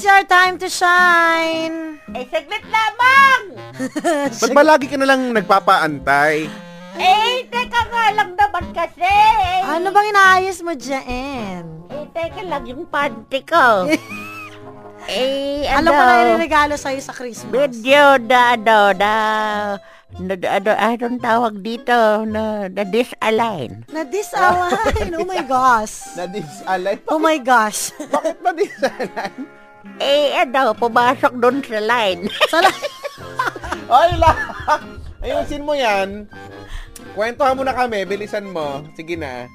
It's your time to shine! Eh, saglit lamang! Ba't ba lagi ka nalang nagpapaantay? Eh, teka nga lang naman kasi. Ano bang inaayos mo dyan? Eh, teka lang yung panty ko. eh, Ano ano? pa na regalo sa'yo sa Christmas? Medyo na ano, na, na, ano, anong tawag dito, na, na disalign. Na disalign. Oh my gosh. Na-disalay? Oh my gosh. Bakit ba disalay? Eh, ano, pumasok doon sa line. Sala Ay, la! Ayusin mo yan. Kwentuhan mo na kami, bilisan mo. Sige na.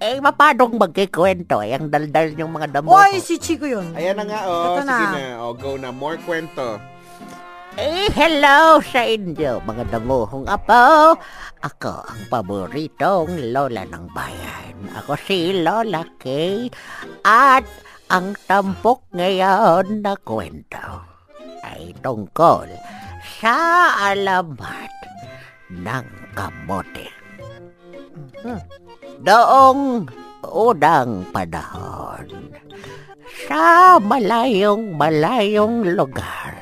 eh, mapadong magkikwento? Eh, ang daldal yung mga damo Oy, ko. si Chico yun. Ayan na nga, oh. Ito na. Sige na. Oh, go na. More kwento. Eh, hello sa inyo, mga damuhong apo. Ako ang paboritong lola ng bayan. Ako si Lola Kay. At ang tampok ngayon na kwento ay tungkol sa alamat ng kamote. Doong unang panahon, sa malayong malayong lugar,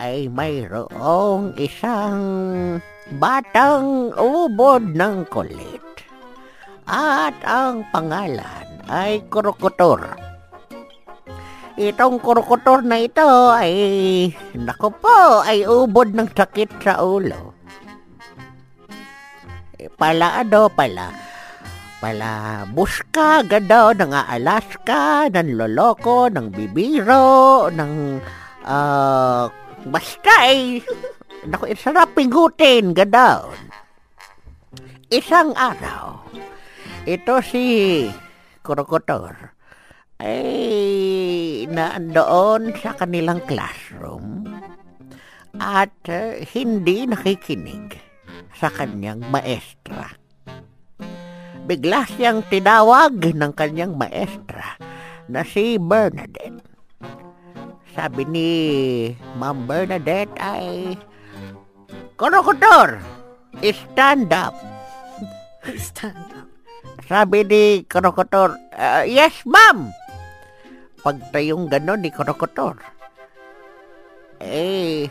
ay mayroong isang batang ubod ng kulit. At ang pangalan ay Kurukutor. Itong Kurukutor na ito ay, nako po, ay ubod ng sakit sa ulo. Eh, pala ano pala, pala buska, gado, ng Alaska, ng loloko, ng bibiro, ng ah, basta ay, naku, sarap pigutin, gadaw. Isang araw, ito si Krokotor ay naandoon sa kanilang classroom at eh, hindi nakikinig sa kanyang maestra. Bigla siyang tinawag ng kanyang maestra na si Bernadette. Sabi ni Ma'am Bernadette ay, Krokotor, stand up. Stand up. Sabi ni Krokotor, "Ah, yes ma'am. Pagtayong ganon ni Krokotor, eh,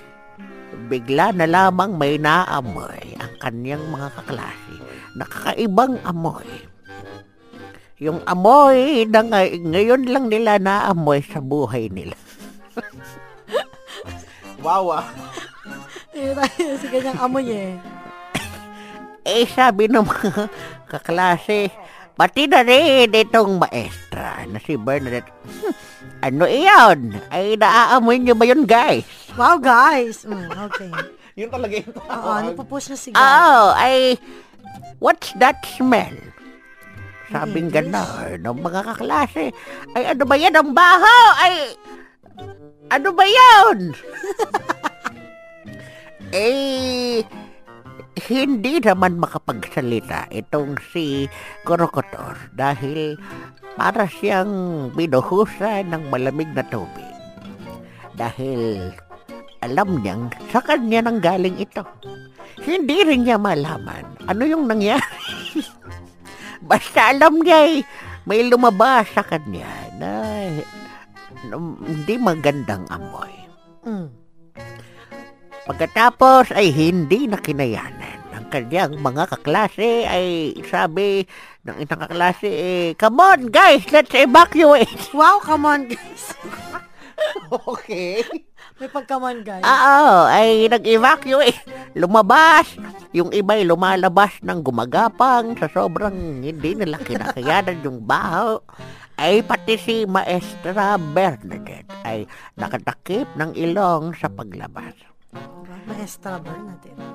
bigla na lamang may naamoy ang kanyang mga kaklase. Nakakaibang amoy. Yung amoy na ngay- ngayon lang nila naamoy sa buhay nila. Wow, ah. Eh, tayo sa kanyang amoy eh. Eh, sabi ng mga kaklase, pati na rin itong maestra na si Bernadette. "Hmm, ano iyon? Ay, naaamoy niyo ba yun, guys? Wow, guys. Mm, okay. Yun talaga yung Oo, tawag. nagpo-push na si guys. Oh, ay, what's that smell? Sabing gano'n ng mga kaklase. Ay, ano ba yan? Ang baho! Ay, ano ba yan? eh, hindi naman makapagsalita itong si Krokotor dahil para siyang binuhusan ng malamig na tubig. Dahil alam niyang sa kanya nang galing ito. Hindi rin niya malaman ano yung nangyari. Basta alam niya eh, may lumabas sa kanya na, na hindi magandang amoy. Mm. Pagkatapos ay hindi na kinayanan. Ang kanyang mga kaklase ay sabi ng isang kaklase, eh, Come on guys, let's evacuate! Wow, come on, guys. okay. May pag-come on, guys. Oo, ay nag-evacuate. Lumabas. Yung iba'y lumalabas ng gumagapang sa sobrang hindi nila kinakayanan yung baho. Ay pati si Maestra Bernadette ay nakatakip ng ilong sa paglabas. Maestra Bernadette.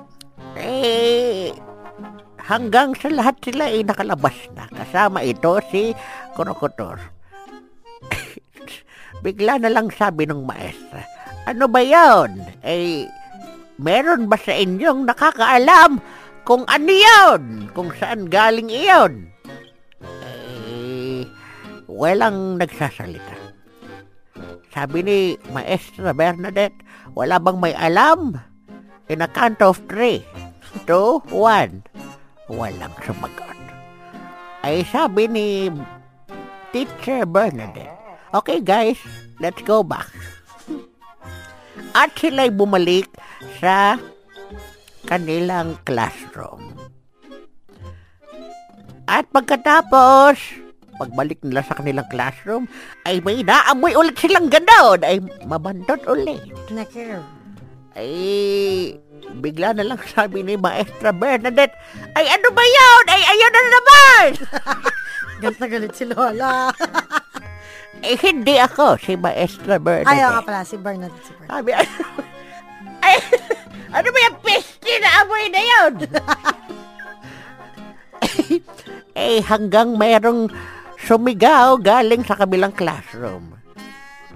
Eh, hanggang sa lahat sila ay nakalabas na. Kasama ito si Krokotor. Bigla na lang sabi ng maestra, ano ba yon? Eh, meron ba sa inyong nakakaalam kung ano yon? Kung saan galing iyon? Eh, walang nagsasalita. Sabi ni Maestra Bernadette, wala bang may alam? In a count of three, two, one. Walang sumagot. Ay sabi ni Teacher Bernadette, Okay guys, let's go back. At sila'y bumalik sa kanilang classroom. At pagkatapos, pagbalik nila sa kanilang classroom, ay may naamoy ulit silang ganon, ay mabandot ulit. Naku. Ay, bigla na lang sabi ni Maestra Bernadette, ay ano ba yun? Ay ayun na naman! Galit na galit si Lola. eh hindi ako, si Maestra Bernadette. Ayaw ka pala, si Bernadette. Si Bernadette. Sabi, ano, ay, ano ba yung pesti na amoy na yun? eh, hanggang merong sumigaw galing sa kabilang classroom.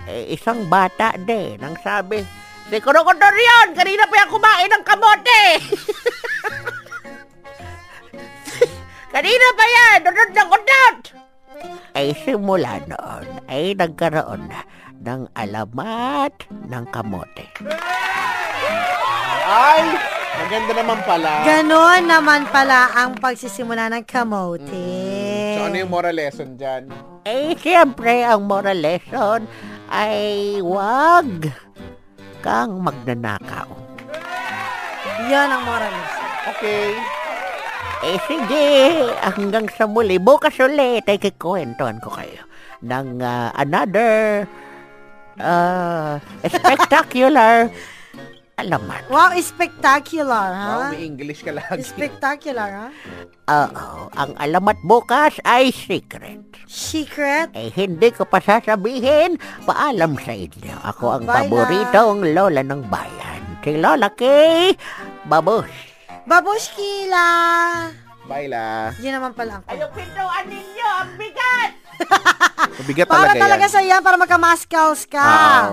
Eh, isang bata din ang sabi, Si Krokodor yun! Kanina pa yan kumain ng kamote! Kanina pa yan! Dunod ng udot! Ay simula noon ay nagkaroon na ng alamat ng kamote. Ay, maganda naman pala. Ganon naman pala ang pagsisimula ng kamote. So, ano yung moral lesson dyan? Eh, siyempre, ang moral lesson ay wag kang magnanakaw. Yan ang moral lesson. Okay. Eh, sige, hanggang sa muli. Bukas ulit ay kikwentuhan ko kayo ng ah, another uh, spectacular alamat. Wow, spectacular, Wow, ha? may English ka lagi. Spectacular, ha? Oo, ang alamat bukas ay secret. Secret? Eh, hindi ko pa sasabihin. Paalam sa inyo. Ako ang Bye na. paboritong lola ng bayan. Si Lola Kay Babush. Babushkila! Bye la. Yun naman pala ang Ay, yung pintuan ninyo, ang bigat! Mabigat Para talaga, talaga yan. sa yan, para magka-maskals ka. Ah,